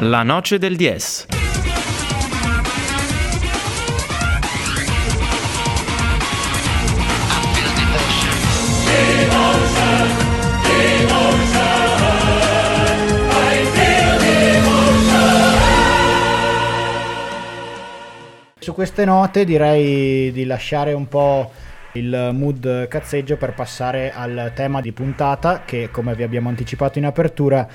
La noce del Dies. Su queste note direi di lasciare un po' il mood cazzeggio per passare al tema di puntata che come vi abbiamo anticipato in apertura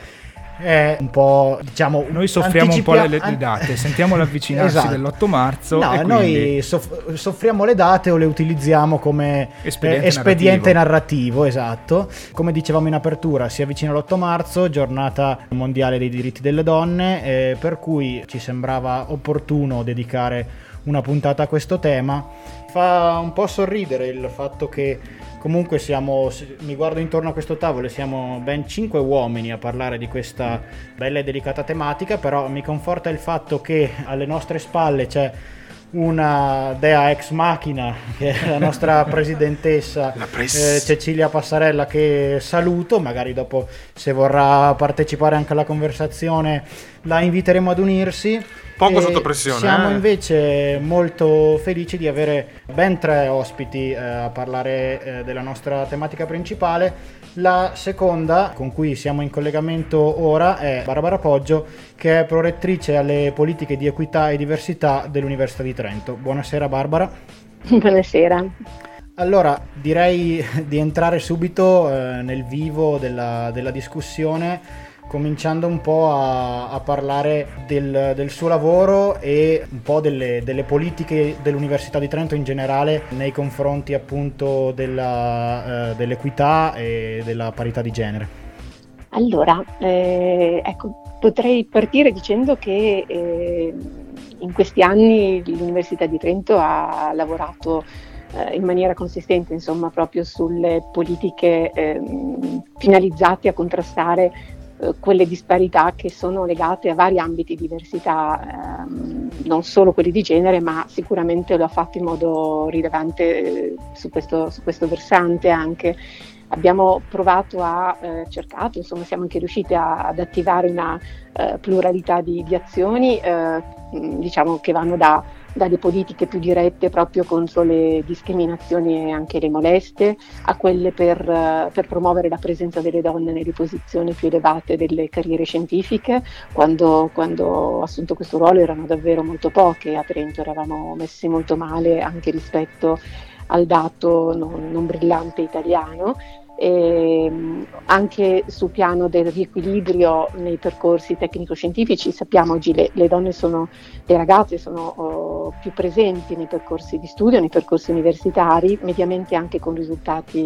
è un po' diciamo noi soffriamo un po' le, le date sentiamo l'avvicinarsi esatto. dell'8 marzo no noi soff- soffriamo le date o le utilizziamo come espediente, eh, espediente narrativo. narrativo. esatto come dicevamo in apertura si avvicina l'8 marzo giornata mondiale dei diritti delle donne eh, per cui ci sembrava opportuno dedicare una puntata a questo tema. Fa un po' sorridere il fatto che comunque siamo, mi guardo intorno a questo tavolo e siamo ben cinque uomini a parlare di questa bella e delicata tematica, però mi conforta il fatto che alle nostre spalle c'è una dea ex machina che è la nostra presidentessa eh, Cecilia Passarella che saluto magari dopo se vorrà partecipare anche alla conversazione la inviteremo ad unirsi Poco sotto pressione. Siamo eh? invece molto felici di avere ben tre ospiti eh, a parlare eh, della nostra tematica principale. La seconda, con cui siamo in collegamento ora, è Barbara Poggio, che è prorettrice alle politiche di equità e diversità dell'Università di Trento. Buonasera Barbara. Buonasera. Allora, direi di entrare subito eh, nel vivo della, della discussione cominciando un po' a, a parlare del, del, suo lavoro e un po' delle, delle, politiche dell'Università di Trento in generale nei confronti appunto della, eh, dell'equità e della parità di genere. Allora, eh, ecco, potrei partire dicendo che eh, in questi anni l'Università di Trento ha lavorato eh, in maniera consistente insomma proprio sulle politiche ehm, finalizzate a contrastare eh, quelle disparità che sono legate a vari ambiti di diversità, ehm, non solo quelli di genere, ma sicuramente lo ha fatto in modo rilevante eh, su, questo, su, questo, versante anche. Abbiamo provato a eh, cercato, insomma siamo anche riusciti a, ad attivare una eh, pluralità di, di azioni eh, diciamo che vanno da dalle politiche più dirette proprio contro le discriminazioni e anche le molestie, a quelle per, per, promuovere la presenza delle donne nelle posizioni più elevate delle carriere scientifiche. Quando, quando ho assunto questo ruolo erano davvero molto poche, a Trento eravamo messi molto male anche rispetto al dato non, non brillante italiano e anche sul piano del riequilibrio nei percorsi tecnico-scientifici sappiamo oggi le, le donne sono, le ragazze sono oh, più presenti nei percorsi di studio, nei percorsi universitari, mediamente anche con risultati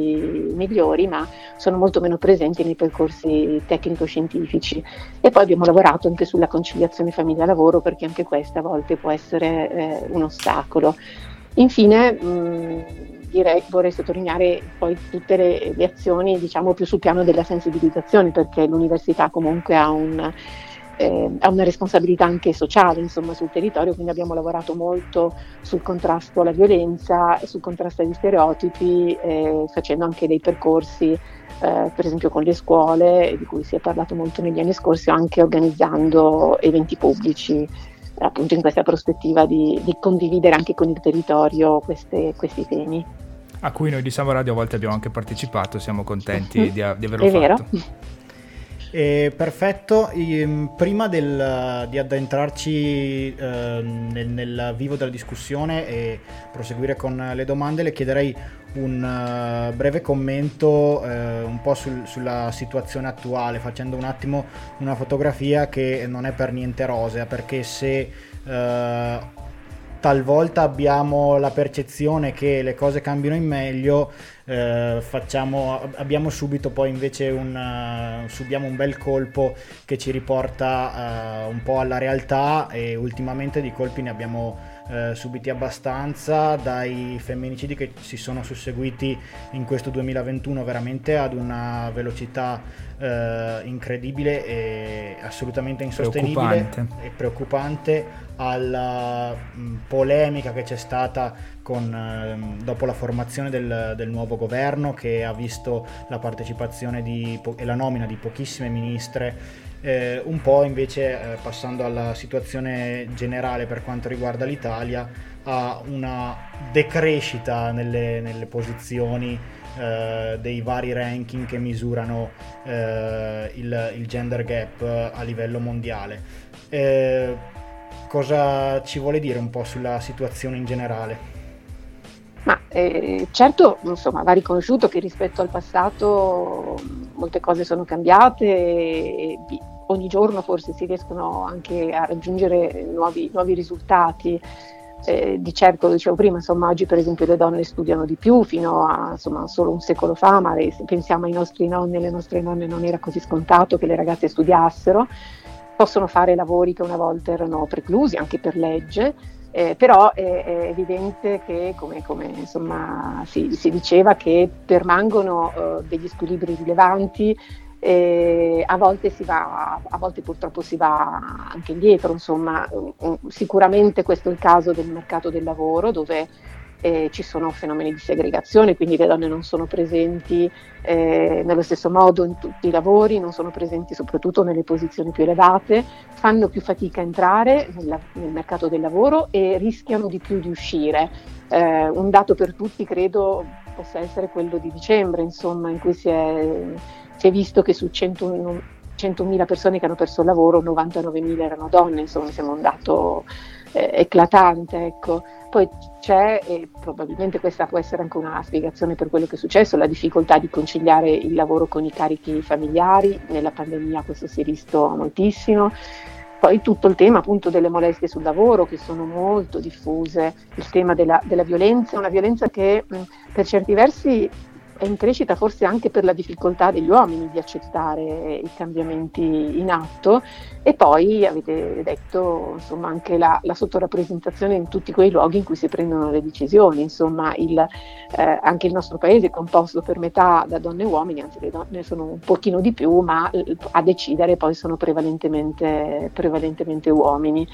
migliori, ma sono molto meno presenti nei percorsi tecnico-scientifici. E poi abbiamo lavorato anche sulla conciliazione famiglia-lavoro perché anche questa a volte può essere eh, un ostacolo. Infine, mh, direi, vorrei sottolineare poi tutte le, le azioni diciamo, più sul piano della sensibilizzazione, perché l'università comunque ha, un, eh, ha una responsabilità anche sociale insomma, sul territorio, quindi abbiamo lavorato molto sul contrasto alla violenza, sul contrasto agli stereotipi, eh, facendo anche dei percorsi eh, per esempio con le scuole, di cui si è parlato molto negli anni scorsi, anche organizzando eventi pubblici appunto in questa prospettiva di, di condividere anche con il territorio queste, questi temi a cui noi di Samba Radio a volte abbiamo anche partecipato, siamo contenti di, di averlo È fatto. Vero. Eh, perfetto, ehm, prima del, di addentrarci eh, nel, nel, vivo della discussione e proseguire con le domande, le chiederei un uh, breve commento uh, un po' sul, sulla situazione attuale, facendo un attimo una fotografia che non è per niente rosea, perché se uh, talvolta abbiamo la percezione che le cose cambino in meglio, eh, facciamo, abbiamo subito poi invece un, uh, subiamo un bel colpo che ci riporta uh, un po' alla realtà e ultimamente di colpi ne abbiamo eh, subiti abbastanza, dai femminicidi che si sono susseguiti in questo 2021 veramente ad una velocità eh, incredibile e assolutamente insostenibile preoccupante. e preoccupante alla mh, polemica che c'è stata con, ehm, dopo la formazione del, del, nuovo governo che ha visto la partecipazione di, e la nomina di pochissime ministre eh, un po' invece eh, passando alla situazione generale per quanto riguarda l'Italia a una decrescita nelle, nelle posizioni eh, dei vari ranking che misurano eh, il, il, gender gap a livello mondiale. Eh, cosa ci vuole dire un po' sulla situazione in generale? Ma eh, certo, insomma, va riconosciuto che rispetto al passato molte cose sono cambiate ogni giorno forse si riescono anche a raggiungere nuovi, nuovi risultati. Eh, di certo, lo dicevo prima, insomma, oggi per esempio le donne studiano di più, fino a insomma, solo un secolo fa, ma se pensiamo ai nostri nonni e alle nostre nonne non era così scontato che le ragazze studiassero, possono fare lavori che una volta erano preclusi anche per legge, eh, però è, è, evidente che, come, come insomma, si, si, diceva, che permangono eh, degli squilibri rilevanti e a volte si va, a volte purtroppo si va anche indietro, insomma, sicuramente questo è il caso del mercato del lavoro dove eh, ci sono fenomeni di segregazione, quindi le donne non sono presenti eh, nello stesso modo in tutti i lavori, non sono presenti soprattutto nelle posizioni più elevate, fanno più fatica a entrare nella, nel mercato del lavoro e rischiano di più di uscire. Eh, un dato per tutti credo possa essere quello di dicembre, insomma, in cui si è si è visto che su 100, 100.000 persone che hanno perso il lavoro, 99.000 erano donne, insomma siamo un dato eh, eclatante. Ecco. Poi c'è, e probabilmente questa può essere anche una spiegazione per quello che è successo, la difficoltà di conciliare il lavoro con i carichi familiari, nella pandemia questo si è visto moltissimo. Poi tutto il tema appunto delle molestie sul lavoro che sono molto diffuse, il tema della, della violenza, una violenza che mh, per certi versi è in crescita forse anche per la difficoltà degli uomini di accettare i cambiamenti in atto e poi avete detto insomma, anche la, la sottorappresentazione in tutti quei luoghi in cui si prendono le decisioni, insomma il, eh, anche il nostro paese è composto per metà da donne e uomini, anzi le donne sono un pochino di più, ma a decidere poi sono prevalentemente, prevalentemente uomini.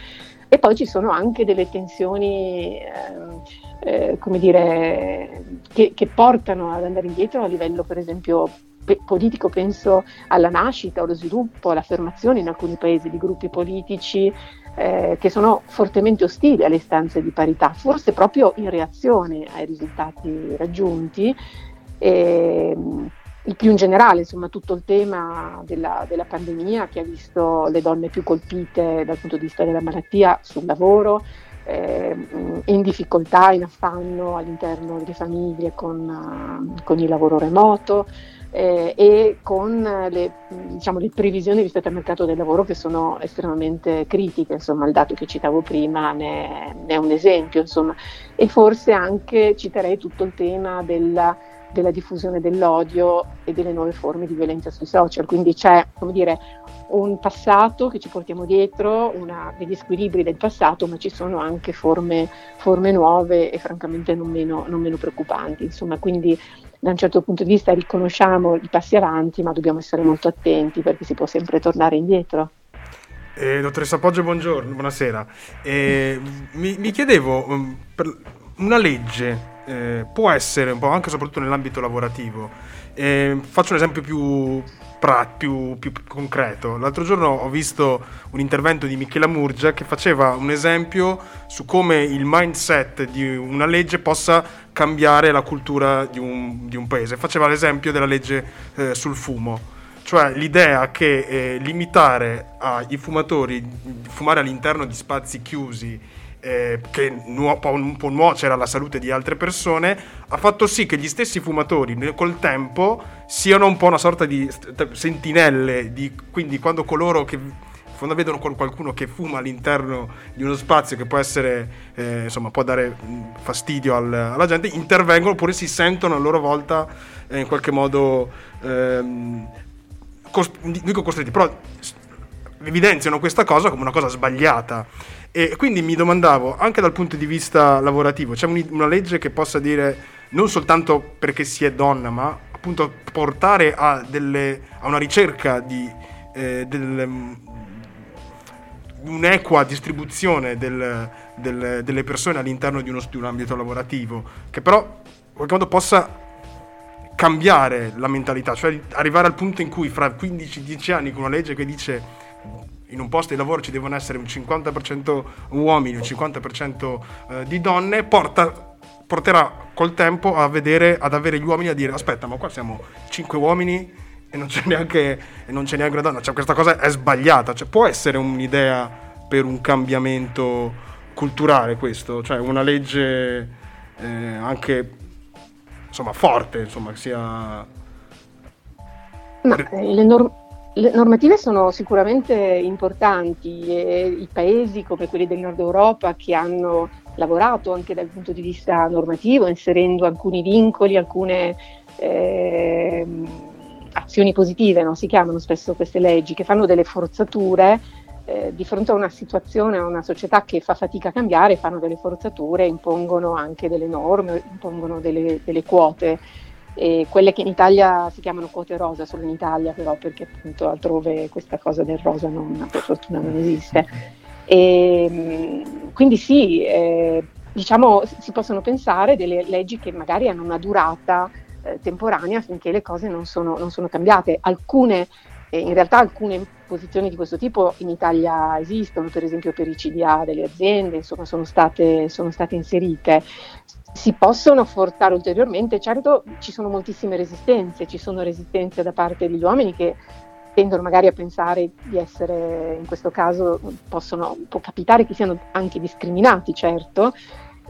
E poi ci sono anche delle tensioni, eh, eh, come dire, che, che, portano ad andare indietro a livello, per esempio, politico. Penso alla nascita, allo sviluppo, all'affermazione in alcuni paesi di gruppi politici eh, che sono fortemente ostili alle istanze di parità, forse proprio in reazione ai risultati raggiunti. E, il più in generale, insomma, tutto il tema della, della, pandemia che ha visto le donne più colpite dal punto di vista della malattia sul lavoro, eh, in difficoltà, in affanno all'interno delle famiglie con, uh, con il lavoro remoto eh, e con le, diciamo, le, previsioni rispetto al mercato del lavoro che sono estremamente critiche, insomma il dato che citavo prima ne, ne è un esempio, insomma. e forse anche citerei tutto il tema della della diffusione dell'odio e delle nuove forme di violenza sui social. Quindi c'è, come dire, un passato che ci portiamo dietro, una, degli squilibri del passato, ma ci sono anche forme, forme nuove e francamente non meno, non meno, preoccupanti. Insomma, quindi da un certo punto di vista riconosciamo i passi avanti, ma dobbiamo essere molto attenti perché si può sempre tornare indietro. Eh, dottoressa Poggio, buongiorno, buonasera. Eh, mi, mi, chiedevo, um, per una legge eh, può essere un po' anche soprattutto nell'ambito lavorativo. Eh, faccio un esempio più, pra, più, più, concreto. L'altro giorno ho visto un intervento di Michela Murgia che faceva un esempio su come il mindset di una legge possa cambiare la cultura di un, di un paese. Faceva l'esempio della legge eh, sul fumo cioè l'idea che eh, limitare ai fumatori fumare all'interno di spazi chiusi eh, che nu- può, può nuocere alla salute di altre persone, ha fatto sì che gli stessi fumatori col tempo siano un po' una sorta di sentinelle, di, quindi quando coloro che quando vedono qualcuno che fuma all'interno di uno spazio che può essere, eh, insomma, può dare fastidio al, alla gente, intervengono oppure si sentono a loro volta eh, in qualche modo, ehm, cos- dico costretti, però evidenziano questa cosa come una cosa sbagliata. E quindi mi domandavo, anche dal punto di vista lavorativo, c'è un, una legge che possa dire non soltanto perché si è donna, ma appunto portare a, delle, a una ricerca di eh, del, un'equa distribuzione del, del, delle persone all'interno di, uno, di un ambito lavorativo, che però in qualche modo possa cambiare la mentalità, cioè arrivare al punto in cui fra 15-10 anni con una legge che dice in un posto di lavoro ci devono essere un 50% uomini, un 50% eh, di donne, porta, porterà col tempo a vedere, ad avere gli uomini a dire aspetta ma qua siamo 5 uomini e non c'è neanche, non c'è neanche una donna, cioè questa cosa è sbagliata, cioè, può essere un'idea per un cambiamento culturale questo, cioè una legge eh, anche insomma forte, insomma che sia... Ma, le, norm- le, normative sono sicuramente importanti e i paesi come quelli del nord Europa che hanno lavorato anche dal punto di vista normativo, inserendo alcuni vincoli, alcune... Eh, azioni positive, no? si chiamano spesso queste leggi, che fanno delle forzature eh, di fronte a una situazione, a una società che fa fatica a cambiare, fanno delle forzature, impongono anche delle norme, impongono delle, delle quote. E quelle che in Italia si chiamano quote rosa, solo in Italia però perché appunto altrove questa cosa del rosa non, per fortuna non esiste. E, quindi sì, eh, diciamo si possono pensare delle leggi che magari hanno una durata eh, temporanea finché le cose non sono, non sono cambiate. Alcune, eh, in realtà alcune posizioni di questo tipo in Italia esistono, per esempio per i CDA delle aziende, insomma sono state, sono state inserite. Si possono forzare ulteriormente, certo ci sono moltissime resistenze, ci sono resistenze da parte degli uomini che tendono magari a pensare di essere, in questo caso possono, può capitare che siano anche discriminati, certo,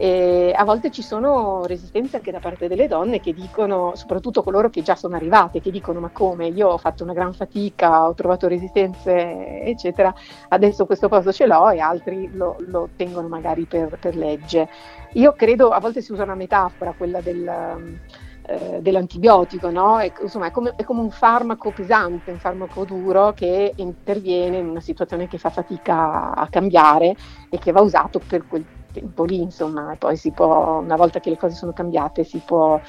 e a volte ci sono resistenze anche da parte delle donne che dicono, soprattutto coloro che già sono arrivate, che dicono ma come io ho fatto una gran fatica, ho trovato resistenze eccetera, adesso questo posto ce l'ho e altri lo, lo tengono magari per, per, legge. Io credo, a volte si usa una metafora, quella del, eh, dell'antibiotico, no? è, insomma è come, è come un farmaco pesante, un farmaco duro che interviene in una situazione che fa fatica a cambiare e che va usato per quel tempo lì, insomma, poi si può, una volta che le cose sono cambiate, si può,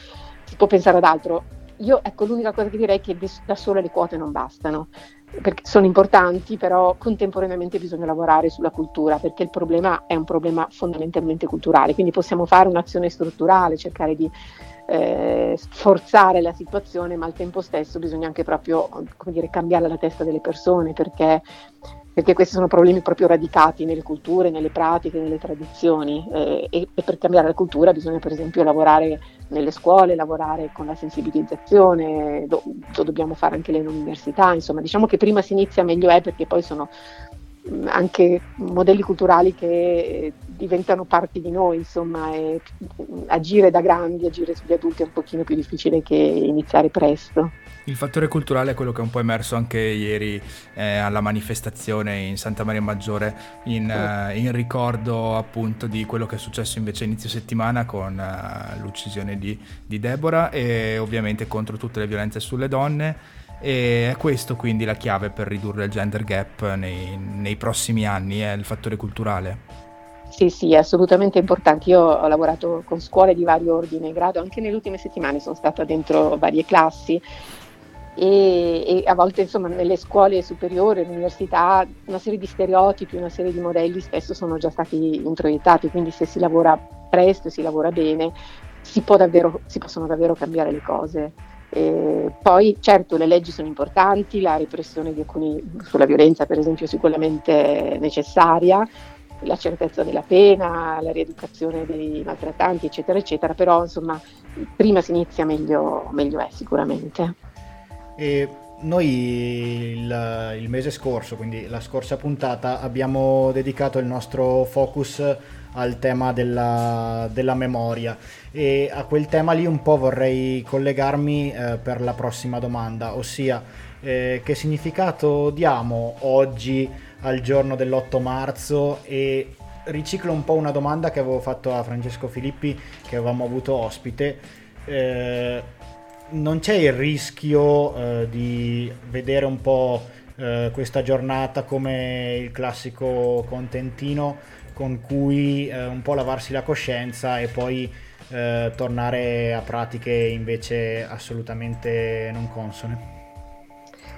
si può pensare ad altro. Io, ecco, l'unica cosa che direi è che da sole le quote non bastano, perché sono importanti, però contemporaneamente bisogna lavorare sulla cultura, perché il problema è un problema fondamentalmente culturale, quindi possiamo fare un'azione strutturale, cercare di eh, sforzare la situazione, ma al tempo stesso bisogna anche proprio dire, cambiare la testa delle persone, perché perché questi sono problemi proprio radicati nelle culture, nelle pratiche, nelle tradizioni eh, e, e, per cambiare la cultura bisogna per esempio lavorare nelle scuole, lavorare con la sensibilizzazione, lo, lo dobbiamo fare anche nelle università, insomma diciamo che prima si inizia meglio è perché poi sono mm, anche modelli culturali che diventano parte di noi, insomma, e agire da grandi, agire sugli adulti è un pochino più difficile che iniziare presto. Il fattore culturale è quello che è un po' emerso anche ieri eh, alla manifestazione in Santa Maria Maggiore in, uh, in, ricordo appunto di quello che è successo invece inizio settimana con uh, l'uccisione di, di Deborah e ovviamente contro tutte le violenze sulle donne e è questo quindi la chiave per ridurre il gender gap nei, nei prossimi anni, è il fattore culturale. Sì, sì, è assolutamente importante. Io ho lavorato con scuole di vario ordine e grado, anche nelle ultime settimane sono stata dentro varie classi e, e, a volte insomma nelle scuole superiori, all'università, una serie di stereotipi, una serie di modelli spesso sono già stati introiettati, quindi se si lavora presto e si lavora bene si, davvero, si possono davvero cambiare le cose. E poi certo le leggi sono importanti, la repressione di alcuni, sulla violenza per esempio è sicuramente necessaria, la certezza della pena, la rieducazione dei maltrattanti eccetera eccetera, però insomma prima si inizia meglio, meglio è sicuramente. E noi il, il, mese scorso, quindi la scorsa puntata, abbiamo dedicato il nostro focus al tema della, della memoria e a quel tema lì un po' vorrei collegarmi eh, per la prossima domanda, ossia eh, che significato diamo oggi al giorno dell'8 marzo e riciclo un po' una domanda che avevo fatto a Francesco Filippi che avevamo avuto ospite. Eh, non c'è il rischio eh, di vedere un po' eh, questa giornata come il classico contentino con cui eh, un po' lavarsi la coscienza e poi eh, tornare a pratiche invece assolutamente non consone.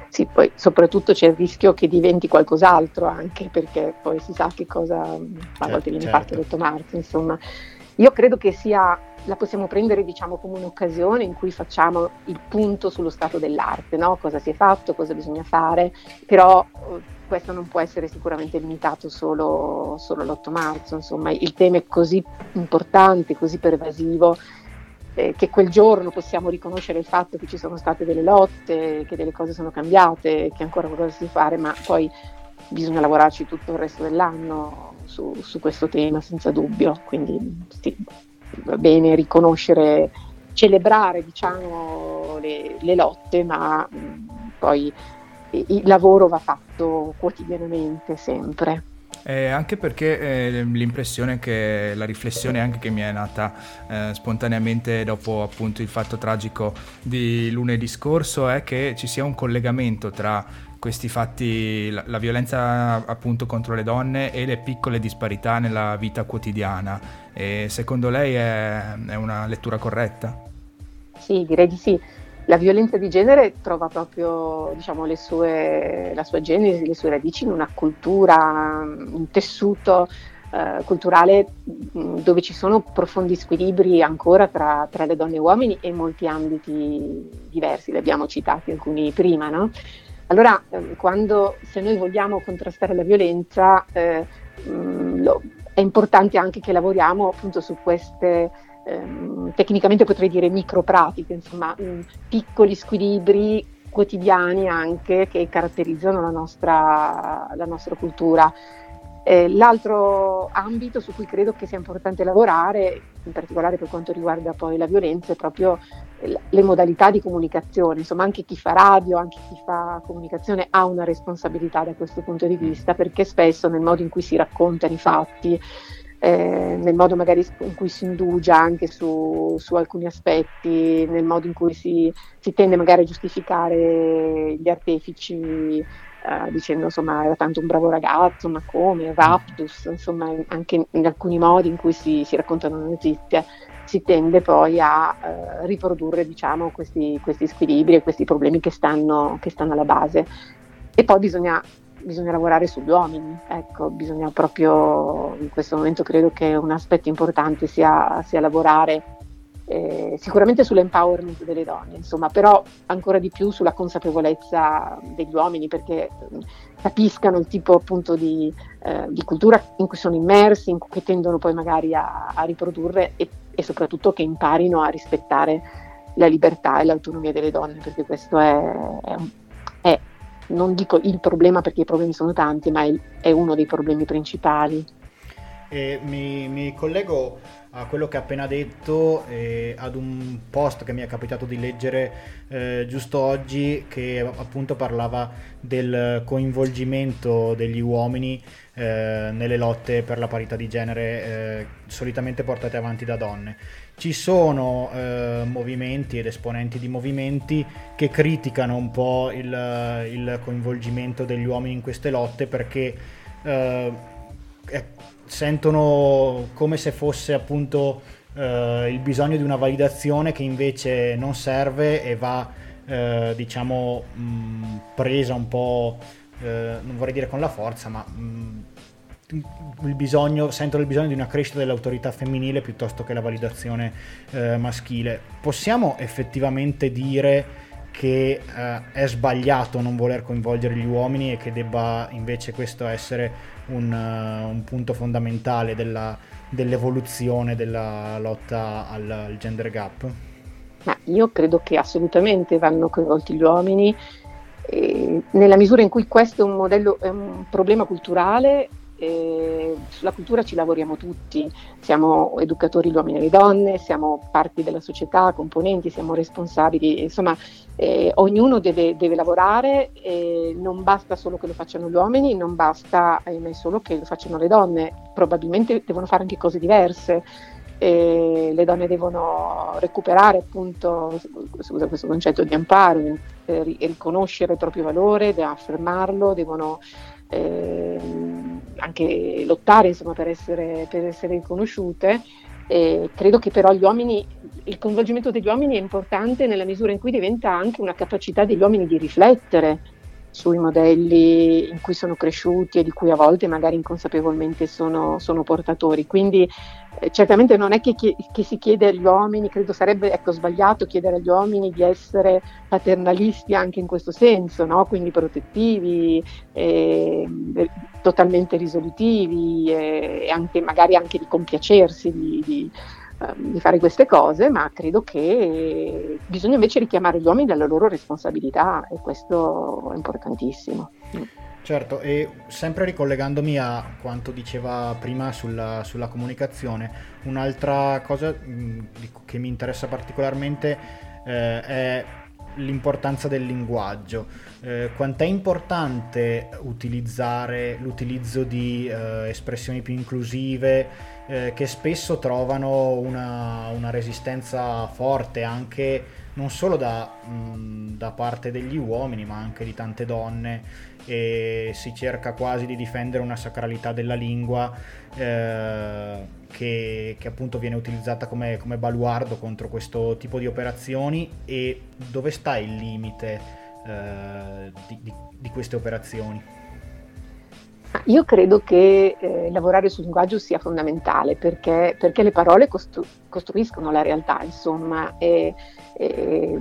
Sì, poi soprattutto c'è il rischio che diventi qualcos'altro anche perché poi si sa che cosa a volte certo, viene certo. fatto detto Marx, insomma. Io credo che sia, la possiamo prendere diciamo come un'occasione in cui facciamo il punto sullo stato dell'arte, no? cosa si è fatto, cosa bisogna fare, però eh, questo non può essere sicuramente limitato solo, solo l'8 marzo, insomma il tema è così importante, così pervasivo eh, che quel giorno possiamo riconoscere il fatto che ci sono state delle lotte, che delle cose sono cambiate, che ancora qualcosa si fare, ma poi bisogna lavorarci tutto il resto dell'anno su, su questo tema senza dubbio, quindi sì, va bene riconoscere, celebrare diciamo, le, le lotte, ma mh, poi il lavoro va fatto quotidianamente sempre. Eh, anche perché eh, l'impressione che la riflessione anche che mi è nata eh, spontaneamente dopo appunto il fatto tragico di lunedì scorso è che ci sia un collegamento tra questi fatti, la, la violenza appunto contro le donne e le piccole disparità nella vita quotidiana. E secondo lei è, è una lettura corretta? Sì, direi di sì la violenza di genere trova proprio diciamo, sue, la sua genesi, le sue radici in una cultura, un tessuto eh, culturale mm, dove ci sono profondi squilibri ancora tra, tra, le donne e uomini e molti ambiti diversi, li abbiamo citati alcuni prima. No? Allora, eh, quando, se noi vogliamo contrastare la violenza, eh, mm, lo, è importante anche che lavoriamo appunto su queste ehm, tecnicamente potrei dire micropratiche, insomma mh, mm, piccoli squilibri quotidiani anche che caratterizzano la nostra, la nostra cultura. Eh, l'altro ambito su cui credo che sia importante lavorare, in particolare per quanto riguarda poi la violenza, è proprio le modalità di comunicazione. Insomma, anche chi fa radio, anche chi fa comunicazione ha una responsabilità da questo punto di vista, perché spesso nel modo in cui si raccontano i fatti, eh, nel modo magari in cui si indugia anche su, su alcuni aspetti, nel modo in cui si, si, tende magari a giustificare gli artefici eh, dicendo insomma era tanto un bravo ragazzo, ma come, raptus, insomma anche in alcuni modi in cui si, si raccontano notizie si tende poi a eh, riprodurre diciamo, questi, questi, squilibri e questi problemi che stanno, che stanno alla base. E poi bisogna bisogna lavorare sugli uomini, ecco, bisogna proprio, in questo momento credo che un aspetto importante sia, sia lavorare eh, sicuramente sull'empowerment delle donne, insomma, però ancora di più sulla consapevolezza degli uomini perché mm, capiscano il tipo appunto di, eh, di, cultura in cui sono immersi, in cui, che tendono poi magari a, a riprodurre e, e, soprattutto che imparino a rispettare la libertà e l'autonomia delle donne, perché questo è, è, non dico il problema perché i problemi sono tanti, ma è, è uno dei problemi principali. E mi, mi, collego a quello che ha appena detto e ad un post che mi è capitato di leggere eh, giusto oggi che appunto parlava del coinvolgimento degli uomini eh, nelle lotte per la parità di genere eh, solitamente portate avanti da donne. Ci sono eh, movimenti ed esponenti di movimenti che criticano un po' il, il coinvolgimento degli uomini in queste lotte perché eh, sentono come se fosse appunto eh, il bisogno di una validazione che invece non serve e va eh, diciamo mh, presa un po' eh, non vorrei dire con la forza ma mh, il bisogno, sentono il bisogno di una crescita dell'autorità femminile piuttosto che la validazione eh, maschile. Possiamo effettivamente dire che eh, è sbagliato non voler coinvolgere gli uomini e che debba invece questo essere un, uh, un punto fondamentale della, dell'evoluzione della lotta al, al gender gap? Ma io credo che assolutamente vanno coinvolti gli uomini. Eh, nella misura in cui questo è un modello, è un problema culturale eh, sulla cultura ci lavoriamo tutti, siamo educatori gli uomini e le donne, siamo parti della società, componenti, siamo responsabili, insomma eh, ognuno deve, deve lavorare, eh, non basta solo che lo facciano gli uomini, non basta ahimè solo che lo facciano le donne, probabilmente devono fare anche cose diverse. le donne devono recuperare appunto, scusa questo concetto di amparo, eh, riconoscere il proprio valore, affermarlo, devono eh, anche lottare insomma, per, essere, per essere riconosciute. E credo che però gli uomini, il coinvolgimento degli uomini è importante nella misura in cui diventa anche una capacità degli uomini di riflettere sui modelli in cui sono cresciuti e di cui a volte magari inconsapevolmente sono, sono portatori. Quindi eh, certamente non è che, che, che, si chiede agli uomini, credo sarebbe ecco, sbagliato chiedere agli uomini di essere paternalisti anche in questo senso, no? quindi protettivi, eh, totalmente risolutivi e anche, magari anche di compiacersi di, di Ehm, di fare queste cose, ma credo che bisogna invece richiamare gli uomini alla loro responsabilità e questo è importantissimo. Certo, e sempre ricollegandomi a quanto diceva prima sulla, sulla comunicazione, un'altra cosa che mi interessa particolarmente eh, è l'importanza del linguaggio. Eh, quant'è importante utilizzare l'utilizzo di eh, espressioni più inclusive eh, che spesso trovano una, una, resistenza forte anche non solo da, mh, da, parte degli uomini ma anche di tante donne e si cerca quasi di difendere una sacralità della lingua eh, che, che, appunto viene utilizzata come, come baluardo contro questo tipo di operazioni e dove sta il limite eh, di, di, di queste operazioni? Io credo che eh, lavorare sul linguaggio sia fondamentale perché, perché le parole costru- costruiscono la realtà, insomma, e, e,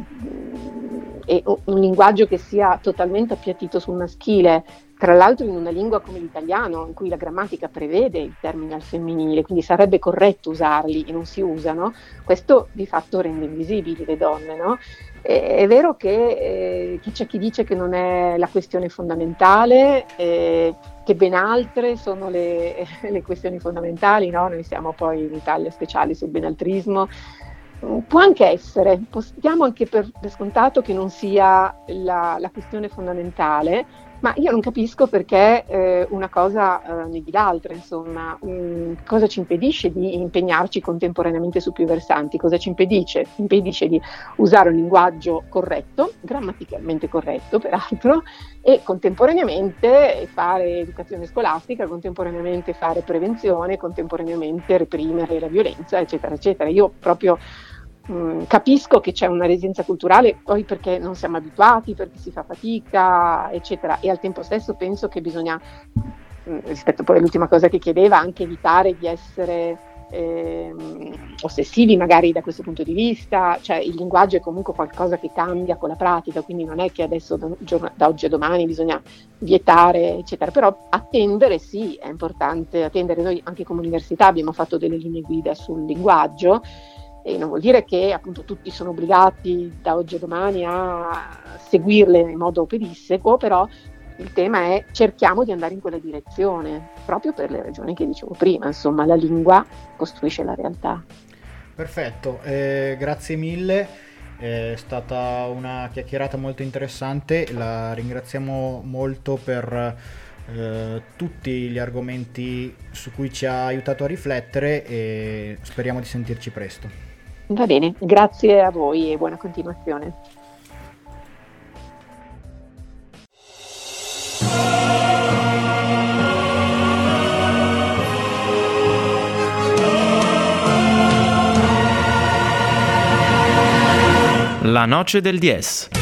e, un linguaggio che sia totalmente appiattito sul maschile, tra l'altro in una lingua come l'italiano, in cui la grammatica prevede il termine al femminile, quindi sarebbe corretto usarli e non si usano, questo di fatto rende invisibili le donne, no? È vero che eh, c'è chi dice che non è la questione fondamentale, eh, che ben altre sono le, le questioni fondamentali, no? noi siamo poi in Italia speciali sul benaltrismo, può anche essere, diamo anche per scontato che non sia la, la questione fondamentale, ma io non capisco perché eh, una cosa eh, neghi l'altra, insomma, mh, mm, cosa ci impedisce di impegnarci contemporaneamente su più versanti, cosa ci impedisce, impedisce di usare un linguaggio corretto, grammaticalmente corretto peraltro, e contemporaneamente fare educazione scolastica, contemporaneamente fare prevenzione, contemporaneamente reprimere la violenza, eccetera, eccetera. Io proprio Mm, capisco che c'è una residenza culturale, poi perché non siamo abituati, perché si fa fatica, eccetera, e al tempo stesso penso che bisogna, mm, rispetto poi all'ultima cosa che chiedeva, anche evitare di essere eh, ossessivi magari da questo punto di vista, cioè il linguaggio è comunque qualcosa che cambia con la pratica, quindi non è che adesso da, da oggi a domani bisogna vietare, eccetera, però attendere sì, è importante. Attendere, noi anche come università abbiamo fatto delle linee guida sul linguaggio, e non vuol dire che appunto tutti sono obbligati da oggi a domani a seguirle in modo pedissequo, però il tema è cerchiamo di andare in quella direzione, proprio per le ragioni che dicevo prima, insomma la lingua costruisce la realtà. Perfetto, eh, grazie mille, è stata una chiacchierata molto interessante, la ringraziamo molto per eh, tutti gli argomenti su cui ci ha aiutato a riflettere e speriamo di sentirci presto. Va bene, grazie a voi e buona continuazione. La noce del 10.